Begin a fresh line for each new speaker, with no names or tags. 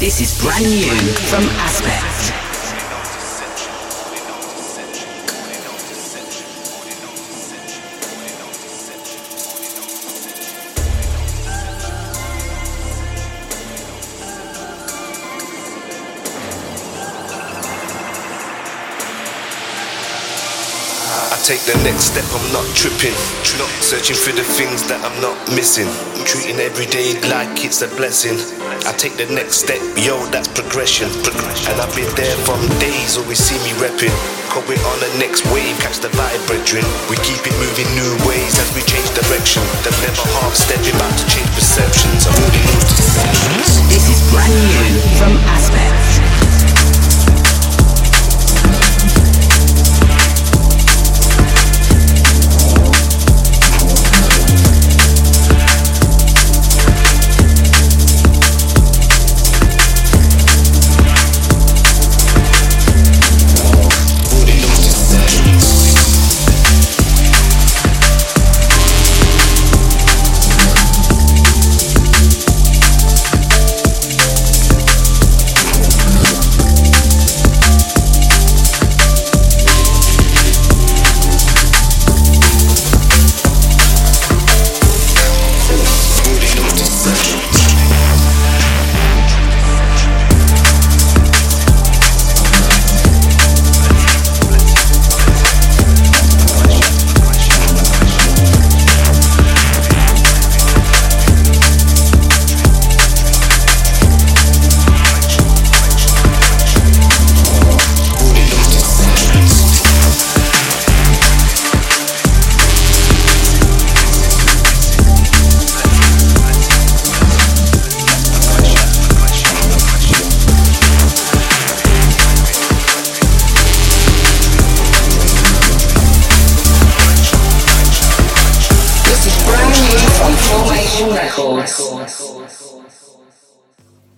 This is brand new from Azpect.
Take the next step, I'm not tripping. Not searching for the things that I'm not missing. Treating every day like it's a blessing. I take the next step, yo, that's progression. And I've been there from days, always see me repping. Cause we're on the next wave, catch the vibe, brethren. We keep it moving new ways as we change direction. The never half stepping, about to change perceptions.
Records.